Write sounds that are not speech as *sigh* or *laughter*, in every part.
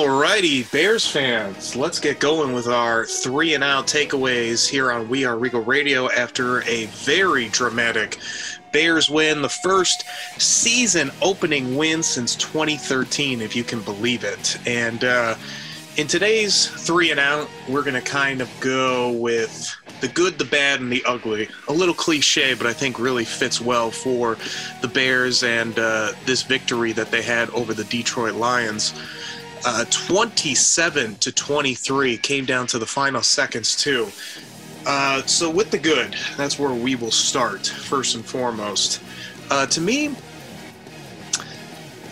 Alrighty, Bears fans, let's get going with our three and out takeaways here on We Are Regal Radio after a very dramatic Bears win, the first season opening win since 2013, if you can believe it. And uh, in today's three and out, we're going to kind of go with the good, the bad, and the ugly. A little cliche, but I think really fits well for the Bears and uh, this victory that they had over the Detroit Lions. Uh, 27 to 23 came down to the final seconds too. Uh, so with the good, that's where we will start first and foremost. Uh, to me,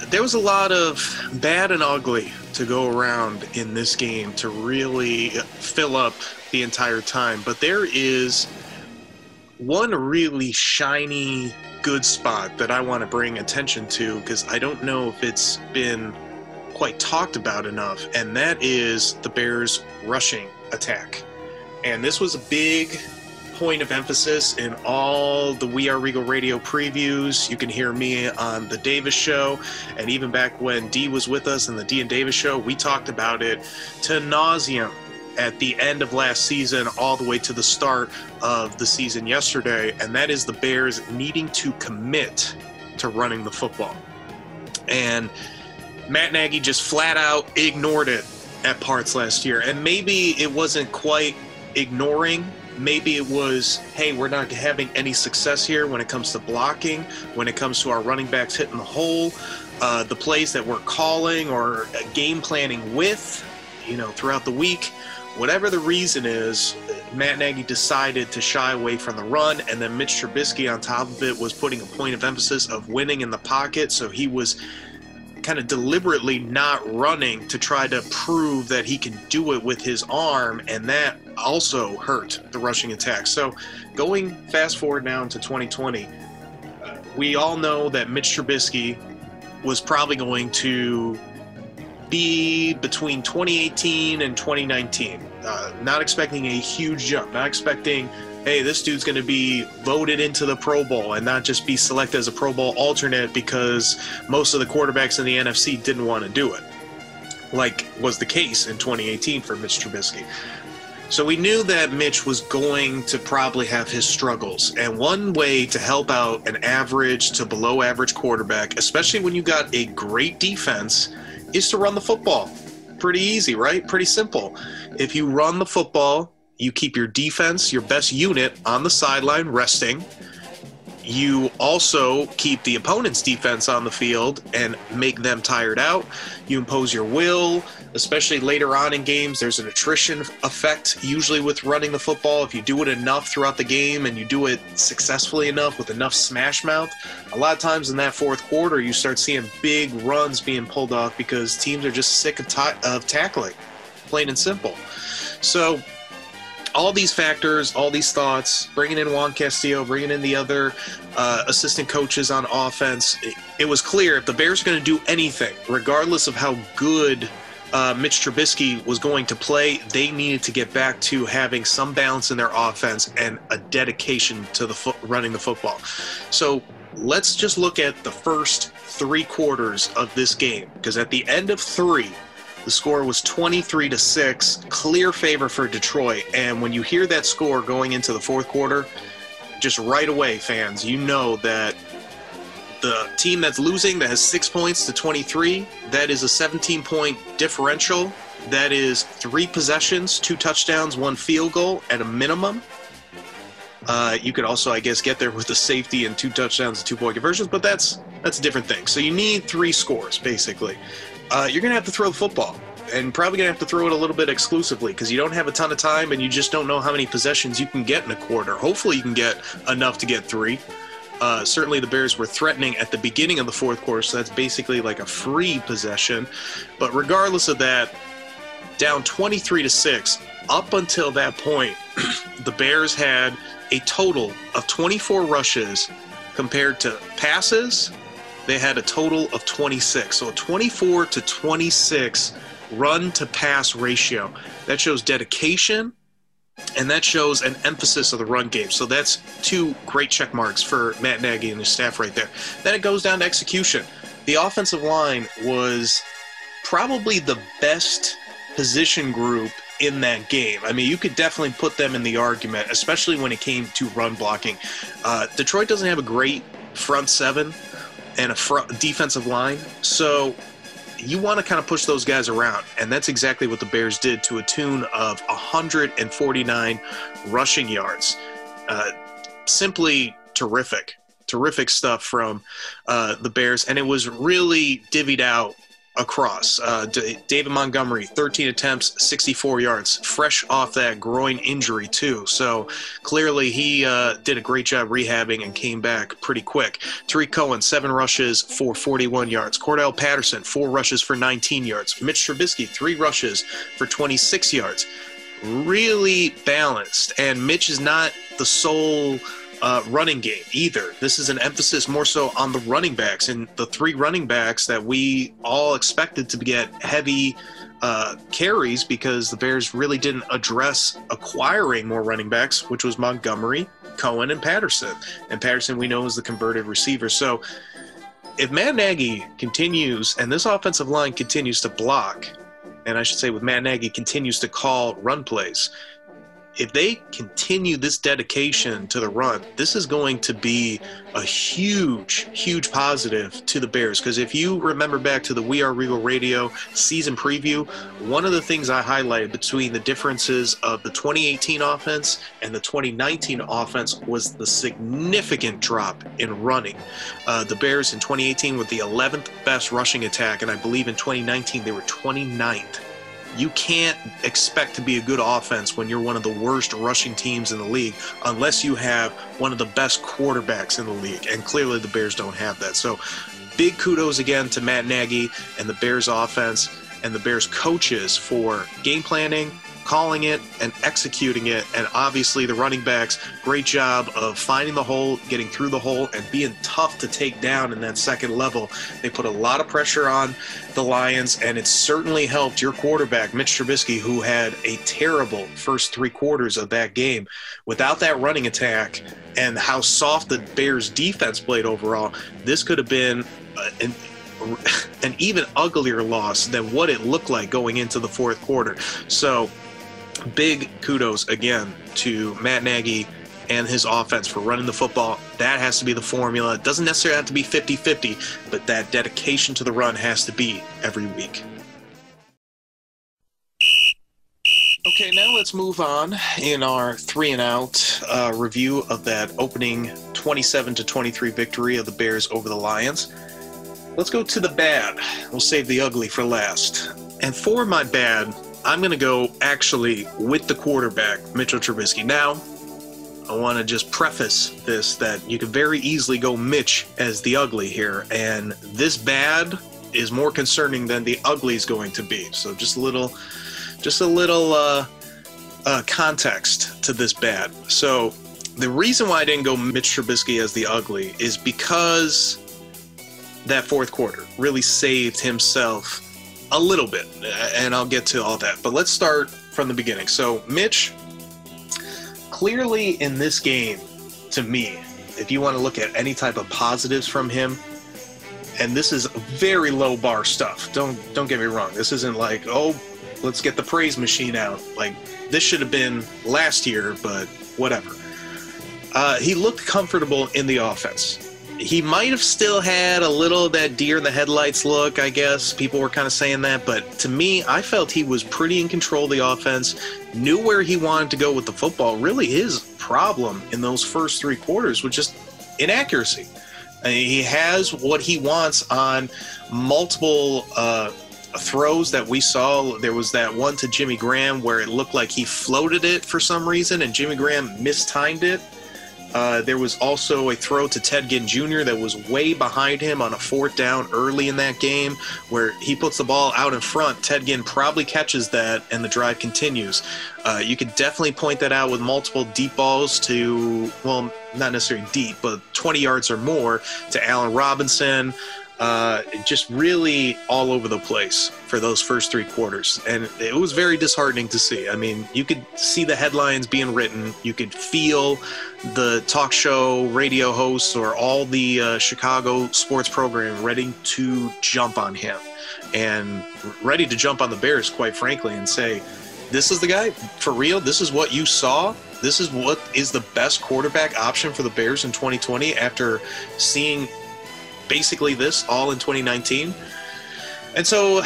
there was a lot of bad and ugly to go around in this game to really fill up the entire time. But there is one really shiny good spot that I want to bring attention to because I don't know if it's been quite talked about enough, and that is the Bears' rushing attack. And this was a big point of emphasis in all the We Are Regal radio previews. You can hear me on the Davis show, and even back when D was with us in the D and Davis show, we talked about it to nauseum at the end of last season, all the way to the start of the season yesterday, and that is the Bears needing to commit to running the football. And Matt Nagy just flat out ignored it at parts last year. And maybe it wasn't quite ignoring. Maybe it was, hey, we're not having any success here when it comes to blocking, when it comes to our running backs hitting the hole, uh, the plays that we're calling or game planning with, you know, throughout the week. Whatever the reason is, Matt Nagy decided to shy away from the run, and then Mitch Trubisky on top of it was putting a point of emphasis of winning in the pocket. So he was kind of deliberately not running to try to prove that he can do it with his arm, and that also hurt the rushing attack. So, going fast forward now into 2020, uh, we all know that Mitch Trubisky was probably going to be between 2018 and 2019. Uh, not expecting a huge jump, not expecting hey, this dude's going to be voted into the Pro Bowl and not just be selected as a Pro Bowl alternate because most of the quarterbacks in the NFC didn't want to do it, like was the case in 2018 for Mitch Trubisky. So we knew that Mitch was going to probably have his struggles. And one way to help out an average to below average quarterback, especially when you got a great defense, is to run the football. Pretty easy, right? Pretty simple. If you run the football, you keep your defense, your best unit on the sideline resting. You also keep the opponent's defense on the field and make them tired out. You impose your will, especially later on in games. There's an attrition effect usually with running the football. If you do it enough throughout the game and you do it successfully enough with enough smash mouth, a lot of times in that fourth quarter, you start seeing big runs being pulled off because teams are just sick of, t- of tackling, plain and simple. So, all these factors, all these thoughts, bringing in Juan Castillo, bringing in the other uh, assistant coaches on offense, it, it, was clear if the Bears are going to do anything, regardless of how good uh, Mitch Trubisky was going to play, they needed to get back to having some balance in their offense and a dedication to the fo- running the football. So let's just look at the first three quarters of this game, because at the end of three, the score was 23 to 6, clear favor for Detroit. And when you hear that score going into the fourth quarter, just right away, fans, you know that the team that's losing that has six points to 23, that is a 17 point differential. That is three possessions, two touchdowns, one field goal at a minimum. Uh, you could also, I guess, get there with a safety and two touchdowns and two point conversions, but that's that's a different thing. So you need three scores basically uh, you're going to have to throw the football and probably going to have to throw it a little bit exclusively because you don't have a ton of time and you just don't know how many possessions you can get in a quarter. Hopefully, you can get enough to get three. Uh, certainly, the Bears were threatening at the beginning of the fourth quarter, so that's basically like a free possession. But regardless of that, down 23 to 6, up until that point, *clears throat* the Bears had a total of 24 rushes compared to passes they had a total of 26. So a 24 to 26 run to pass ratio. That shows dedication and that shows an emphasis of the run game. So that's two great check marks for Matt Nagy and his staff right there. Then it goes down to execution. The offensive line was probably the best position group in that game. I mean, you could definitely put them in the argument, especially when it came to run blocking. Uh, Detroit doesn't have a great front seven and a defensive line, so you want to kind of push those guys around, and that's exactly what the Bears did to a tune of 149 rushing yards. Uh, simply terrific, terrific stuff from uh, the Bears, and it was really divvied out across. Uh, D- David Montgomery, 13 attempts, 64 yards, fresh off that groin injury, too. So clearly he uh, did a great job rehabbing and came back pretty quick. Tarik Cohen, seven rushes for 41 yards. Cordarrelle Patterson, four rushes for 19 yards. Mitch Trubisky, three rushes for 26 yards. Really balanced. And Mitch is not the sole uh, running game either. This is an emphasis more so on the running backs and the three running backs that we all expected to get heavy uh, carries because the Bears really didn't address acquiring more running backs, which was Montgomery, Cohen, and Patterson. And Patterson, we know, is the converted receiver. So if Matt Nagy continues and this offensive line continues to block, and I should say with Matt Nagy continues to call run plays, if they continue this dedication to the run, this is going to be a huge, huge positive to the Bears. Because if you remember back to the We Are Regal Radio season preview, one of the things I highlighted between the differences of the 2018 offense and the 2019 offense was the significant drop in running. Uh, the Bears in 2018 were the 11th best rushing attack, and I believe in 2019 they were 29th you can't expect to be a good offense when you're one of the worst rushing teams in the league unless you have one of the best quarterbacks in the league. And clearly the Bears don't have that. So big kudos again to Matt Nagy and the Bears offense and the Bears coaches for game planning, calling it and executing it. And obviously, the running backs, great job of finding the hole, getting through the hole, and being tough to take down in that second level. They put a lot of pressure on the Lions, and it certainly helped your quarterback, Mitch Trubisky, who had a terrible first three quarters of that game. Without that running attack and how soft the Bears' defense played overall, this could have been an an even uglier loss than what it looked like going into the fourth quarter. So big kudos again to Matt Nagy and his offense for running the football. That has to be the formula. It doesn't necessarily have to be 50 50, but that dedication to the run has to be every week. Okay, now let's move on in our three and out uh, review of that opening 27 to 23 victory of the Bears over the Lions. Let's go to the bad. We'll save the ugly for last. And for my bad, I'm going to go actually with the quarterback, Mitchell Trubisky. Now, I want to just preface this that you could very easily go Mitch as the ugly here, and this bad is more concerning than the ugly is going to be. So just a little, just a little uh, uh, context to this bad. So the reason why I didn't go Mitch Trubisky as the ugly is because that fourth quarter really saved himself a little bit, and I'll get to all that. But let's start from the beginning. So, Mitch, clearly in this game, to me, if you want to look at any type of positives from him, and this is very low bar stuff. Don't don't get me wrong. This isn't like oh, let's get the praise machine out. Like this should have been last year, but whatever. Uh, he looked comfortable in the offense he might have still had a little of that deer in the headlights look, I guess. People were kind of saying that. But to me, I felt he was pretty in control of the offense, knew where he wanted to go with the football. Really, his problem in those first three quarters was just inaccuracy. I mean, he has what he wants on multiple uh, throws that we saw. There was that one to Jimmy Graham where it looked like he floated it for some reason, and Jimmy Graham mistimed it uh, there was also a throw to Ted Ginn Jr. that was way behind him on a fourth down early in that game, where he puts the ball out in front. Ted Ginn probably catches that, and the drive continues. Uh, you could definitely point that out with multiple deep balls to, well, not necessarily deep, but 20 yards or more to Allen Robinson. Uh, just really all over the place for those first three quarters. And it was very disheartening to see. I mean, you could see the headlines being written, you could feel the talk show radio hosts or all the uh, Chicago sports program ready to jump on him and ready to jump on the Bears, quite frankly, and say, This is the guy for real. This is what you saw. This is what is the best quarterback option for the Bears in 2020 after seeing basically this all in 2019. And so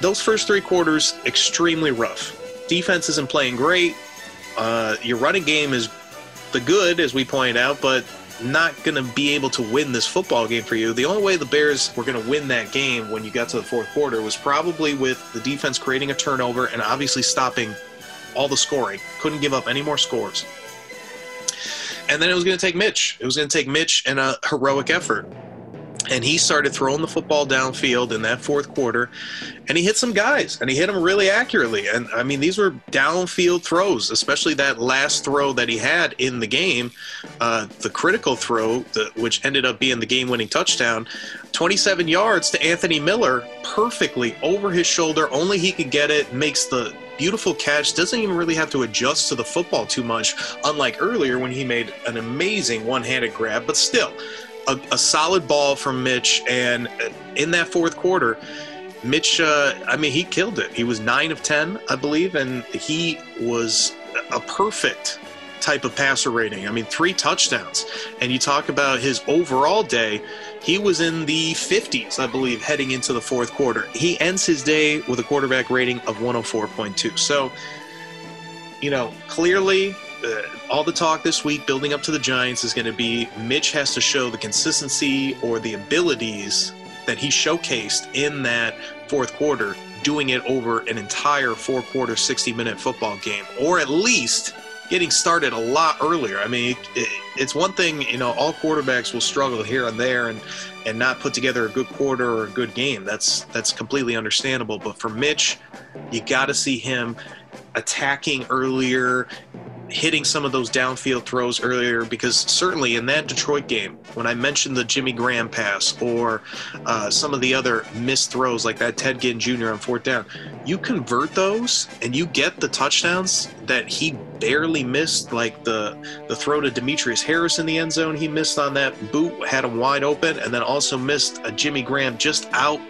those first three quarters, extremely rough. Defense isn't playing great. Uh, your running game is the good, as we pointed out, but not going to be able to win this football game for you. The only way the Bears were going to win that game when you got to the fourth quarter was probably with the defense creating a turnover and obviously stopping all the scoring. Couldn't give up any more scores. And then it was going to take Mitch. It was going to take Mitch and a heroic effort and he started throwing the football downfield in that fourth quarter and he hit some guys and he hit them really accurately. And i mean these were downfield throws especially that last throw that he had in the game uh, the critical throw the, which ended up being the game-winning touchdown. 27 yards to anthony miller perfectly over his shoulder only he could get it makes the beautiful catch doesn't even really have to adjust to the football too much unlike earlier when he made an amazing one-handed grab but still a, a, solid ball from Mitch, and in that fourth quarter, Mitch, uh, I mean, he killed it. He was nine of ten, I believe, and he was a perfect type of passer rating. I mean, three touchdowns, and you talk about his overall day. He was in the 50s, I believe, heading into the fourth quarter. He ends his day with a quarterback rating of 104.2. So, you know, clearly uh, all the talk this week building up to the Giants is going to be Mitch has to show the consistency or the abilities that he showcased in that fourth quarter, doing it over an entire four quarter, 60 minute football game, or at least getting started a lot earlier. I mean, it, it's one thing, you know, all quarterbacks will struggle here and there and and not put together a good quarter or a good game. That's that's completely understandable. But for Mitch, you got to see him attacking earlier, hitting some of those downfield throws earlier because certainly in that Detroit game, when I mentioned the Jimmy Graham pass or uh, some of the other missed throws like that Ted Ginn Jr. on fourth down, you convert those and you get the touchdowns that he barely missed, like the the throw to Demetrius Harris in the end zone. He missed on that boot, had him wide open, and then also missed a Jimmy Graham just out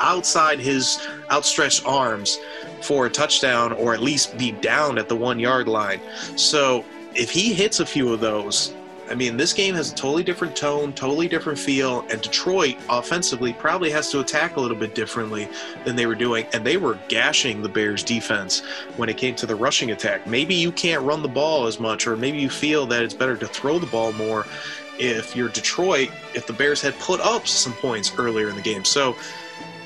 outside his outstretched arms for a touchdown or at least be down at the one yard line. So if he hits a few of those, I mean, this game has a totally different tone, totally different feel, and Detroit offensively probably has to attack a little bit differently than they were doing. And they were gashing the Bears defense when it came to the rushing attack. Maybe you can't run the ball as much, or maybe you feel that it's better to throw the ball more if you're Detroit, if the Bears had put up some points earlier in the game. So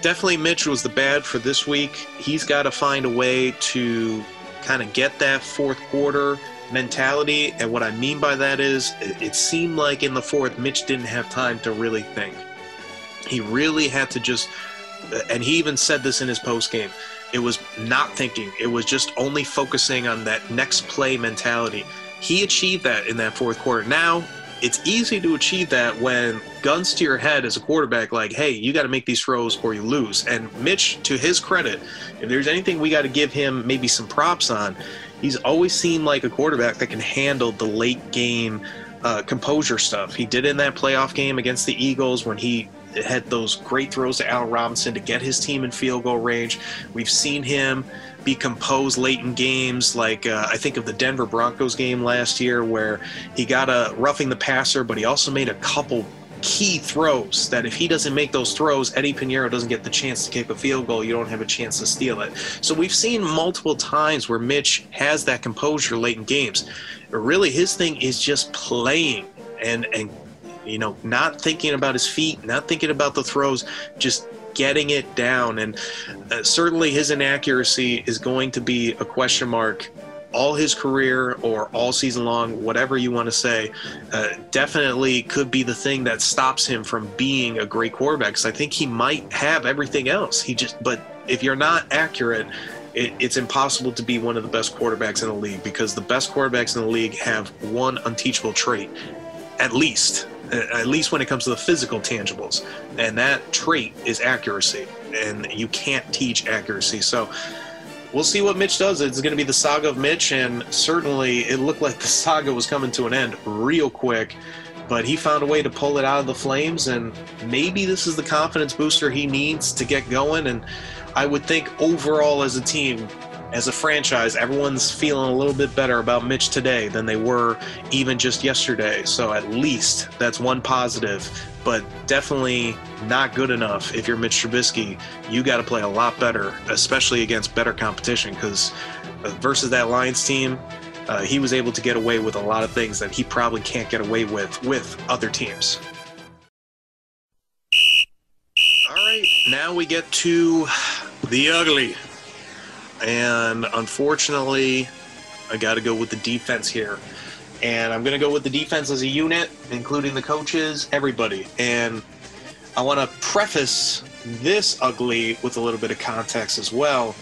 definitely Mitch was the bad for this week. He's got to find a way to kind of get that fourth quarter mentality. And what I mean by that is, it, seemed like in the fourth, Mitch didn't have time to really think. He really had to just, uh, and he even said this in his post game. It was not thinking. It was just only focusing on that next play mentality. He achieved that in that fourth quarter. Now it's easy to achieve that when guns to your head as a quarterback, like, hey, you got to make these throws or you lose. And Mitch, to his credit, if there's anything we got to give him maybe some props on, he's always seemed like a quarterback that can handle the late game uh, composure stuff. He did in that playoff game against the Eagles when he had those great throws to Al Robinson to get his team in field goal range. We've seen him be composed late in games, like uh, I think of the Denver Broncos game last year, where he got a roughing the passer, but he also made a couple key throws that if he doesn't make those throws, Eddie Piñeiro doesn't get the chance to kick a field goal. You don't have a chance to steal it. So we've seen multiple times where Mitch has that composure late in games. Really, his thing is just playing and and you know not thinking about his feet, not thinking about the throws, just getting it down. And uh, certainly his inaccuracy is going to be a question mark all his career or all season long, whatever you want to say, uh, definitely could be the thing that stops him from being a great quarterback. Because I think he might have everything else. He just, but if you're not accurate, it, it's impossible to be one of the best quarterbacks in the league because the best quarterbacks in the league have one unteachable trait at least, uh, at least when it comes to the physical tangibles. And that trait is accuracy, and you can't teach accuracy. So we'll see what Mitch does. It's going to be the saga of Mitch, and certainly it looked like the *laughs* saga was coming to an end real quick. But he found a way to pull it out of the flames, and maybe this is the confidence booster he needs to get going. And I would think overall, as a team, as a franchise, everyone's feeling a little bit better about Mitch today than they were even just yesterday. So at least that's one positive, but definitely not good enough if you're Mitch Trubisky. You got to play a lot better, especially against better competition, because uh, versus that Lions team, uh, he was able to get away with a lot of things that he probably can't get away with with other teams. All right, now we get to the ugly. And unfortunately, I got to go with the defense here. And I'm going to go with the defense as a unit, including the coaches, everybody. And I want to preface this ugly with a little bit of context as well.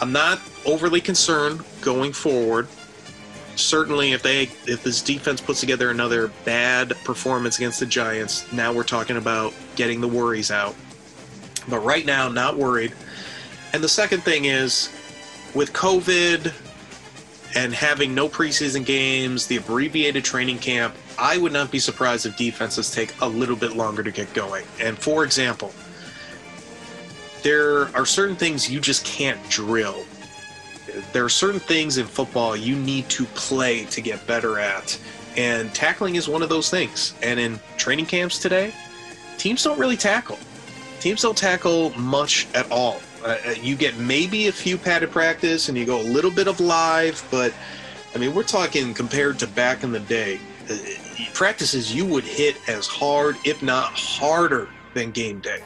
I'm not overly concerned going forward. Certainly, if they if this defense puts together another bad performance against the Giants, now we're talking about getting the worries out. But right now, not worried. And the second thing is, with COVID and having no preseason games, the abbreviated training camp, I would not be surprised if defenses take a little bit longer to get going. And for example, there are certain things you just can't drill. There are certain things in football you need to play to get better at. And tackling is one of those things. And in training camps today, teams don't really tackle. Teams don't tackle much at all. Uh, uh, you get maybe a few padded practice and you go a little bit of live, but I mean, we're talking compared to back in the day, uh, practices you would hit as hard, if not harder, than game day.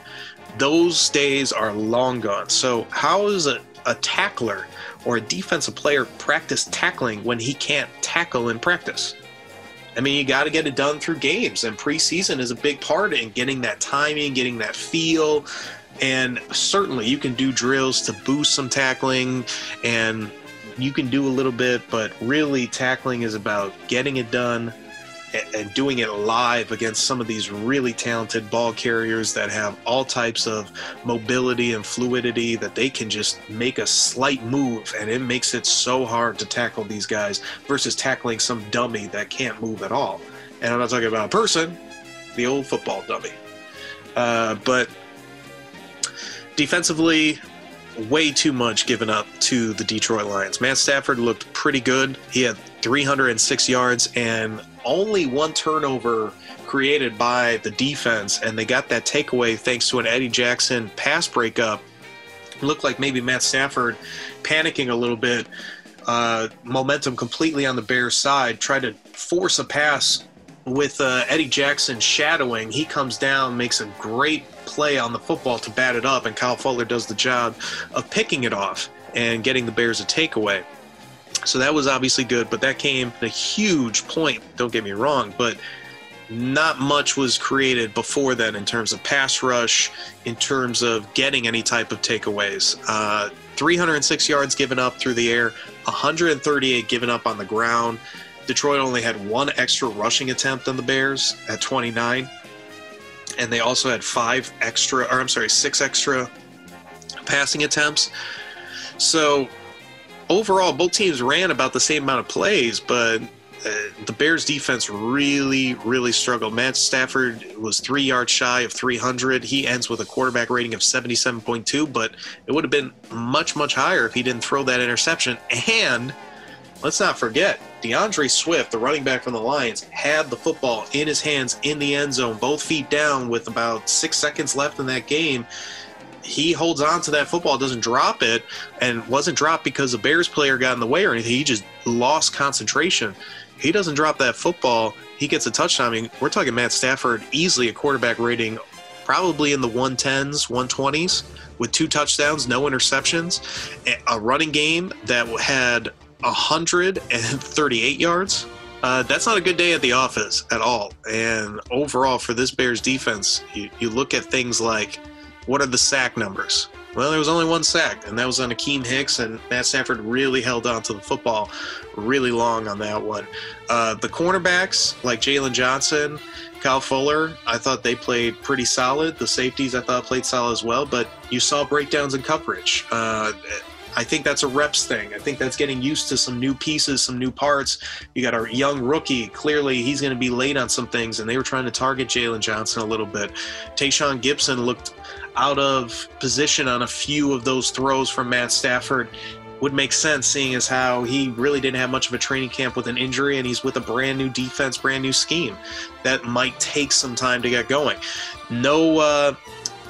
Those days are long gone. So, how is a, a tackler or a defensive player practice tackling when he can't tackle in practice? I mean, you got to get it done through games, and preseason is a big part in getting that timing, getting that feel. And certainly, you can do drills to boost some tackling, and you can do a little bit, but really, tackling is about getting it done and doing it live against some of these really talented ball carriers that have all types of mobility and fluidity that they can just make a slight move and it makes it so hard to tackle these guys versus tackling some dummy that can't move at all. And I'm not talking about a person, the old football dummy. Uh, but defensively, way too much given up to the Detroit Lions. Matt Stafford looked pretty good. He had 306 yards and only one turnover created by the defense, and they got that takeaway thanks to an Eddie Jackson pass breakup. It looked like maybe Matt Stafford panicking a little bit. Uh, momentum completely on the Bears' side, tried to force a pass with uh, Eddie Jackson shadowing. He comes down, makes a great play on the football to bat it up, and Kyle Fuller does the job of picking it off and getting the Bears a takeaway. So that was obviously good, but that came a huge point, don't get me wrong, but not much was created before then in terms of pass rush, in terms of getting any type of takeaways. Uh, 306 yards given up through the air, 138 given up on the ground. Detroit only had one extra rushing attempt than the Bears at 29. And they also had five extra, or I'm sorry, six extra passing attempts. So overall, both teams ran about the same amount of plays, but uh, the Bears defense really, really struggled. Matt Stafford was three yards shy of 300. He ends with a quarterback rating of 77.2, but it would have been much, much higher if he didn't throw that interception. And let's not forget, D'Andre Swift, the running back from the Lions, had the football in his hands in the end zone, both feet down, with about six seconds left in that game he holds on to that football, doesn't drop it, and wasn't dropped because a Bears player got in the way or anything. He just lost concentration. He doesn't drop that football. He gets a touchdown. I mean, we're talking Matt Stafford, easily a quarterback rating, probably in the 110s, 120s, with two touchdowns, no interceptions, a running game that had 138 yards. Uh, that's not a good day at the office at all. And overall, for this Bears defense, you, you look at things like what are the sack numbers? Well, there was only one sack, and that was on Akiem Hicks, and Matt Stafford really held on to the football really long on that one. Uh, the cornerbacks, like Jaylon Johnson, Kyle Fuller, I thought they played pretty solid. The safeties, I thought, played solid as well, but you saw breakdowns in coverage. Uh, I think that's a reps thing. I think that's getting used to some new pieces, some new parts. You got our young rookie. Clearly, he's going to be late on some things, and they were trying to target Jaylon Johnson a little bit. Tashaun Gipson looked out of position on a few of those throws from Matt Stafford. Would make sense seeing as how he really didn't have much of a training camp with an injury and he's with a brand new defense, brand new scheme. That might take some time to get going. No uh,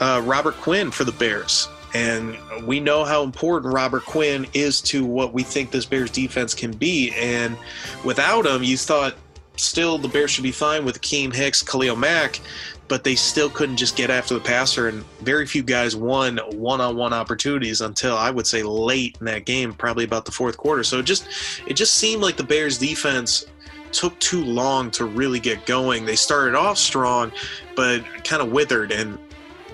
uh, Robert Quinn for the Bears. And we know how important Robert Quinn is to what we think this Bears defense can be. And without him, you thought still the Bears should be fine with Akiem Hicks, Khalil Mack, but they still couldn't just get after the passer. And very few guys won one on one opportunities until I would say late in that game, probably about the fourth quarter. So it just it just seemed like the Bears defense took too long to really get going. They started off strong, but kind of withered. And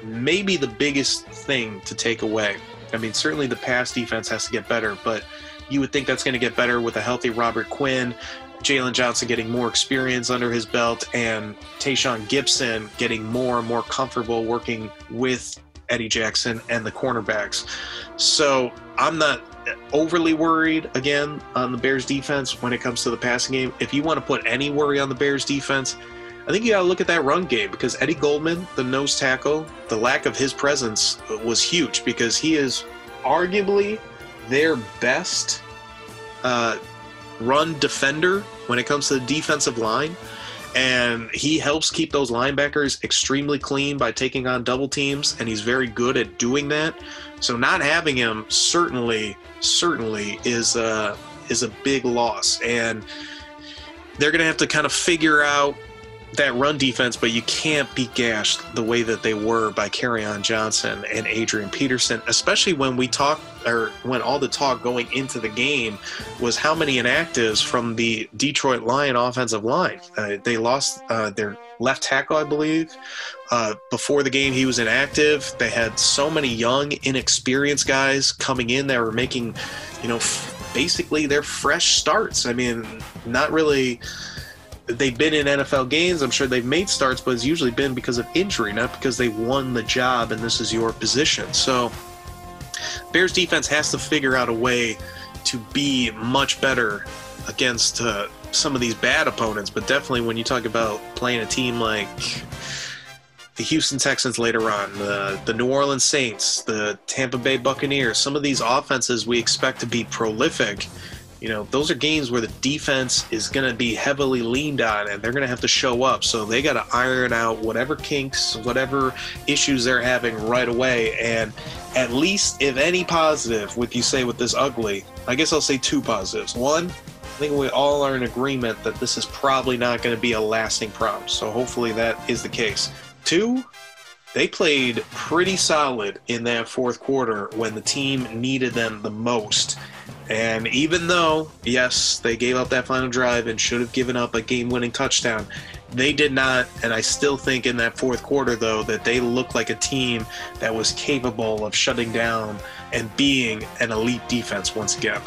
maybe the biggest thing to take away. I mean, certainly the pass defense has to get better, but you would think that's going to get better with a healthy Robert Quinn, Jaylon Johnson getting more experience under his belt, and Tashaun Gipson getting more and more comfortable working with Eddie Jackson and the cornerbacks. So I'm not overly worried again on the Bears defense when it comes to the passing game. If you want to put any worry on the Bears defense, I think you got to look at that run game because Eddie Goldman, the nose tackle, the lack of his presence was huge because he is arguably their best uh, run defender when it comes to the defensive line. And he helps keep those linebackers extremely clean by taking on double teams, and he's very good at doing that. So not having him certainly, certainly is a is a big loss, and they're to have to kind of figure out that run defense, but you can't be gashed the way that they were by on Johnson and Adrian Peterson, especially when we talk or when all the talk going into the game was how many inactives from the Detroit Lion offensive line. Uh, they lost uh, their left tackle, I believe. Uh, before the game, he was inactive. They had so many young, inexperienced guys coming in that were making, you know, f- basically their fresh starts. I mean, not really they've been in NFL games. I'm sure they've made starts, but it's usually been because of injury, not because they won the job and this is your position. So, Bears defense has to figure out a way to be much better against uh, some of these bad opponents. But definitely, when you talk about playing a team like the Houston Texans later on, the, the New Orleans Saints, the Tampa Bay Buccaneers, some of these offenses we expect to be prolific you know, those are games where the defense is going to be heavily leaned on and they're going to have to show up. So they got to iron out whatever kinks, whatever issues they're having right away. And at least, if any positive, with you say with this ugly, I guess I'll say two positives. One, I think we all are in agreement that this is probably not going to be a lasting problem. So hopefully that is the case. Two, they played pretty solid in that fourth quarter when the team needed them the most. And even though, yes, they gave up that final drive and should have given up a game winning touchdown, they did not. And I still think in that fourth quarter, though, that they looked like a team that was capable of shutting down and being an elite defense once again.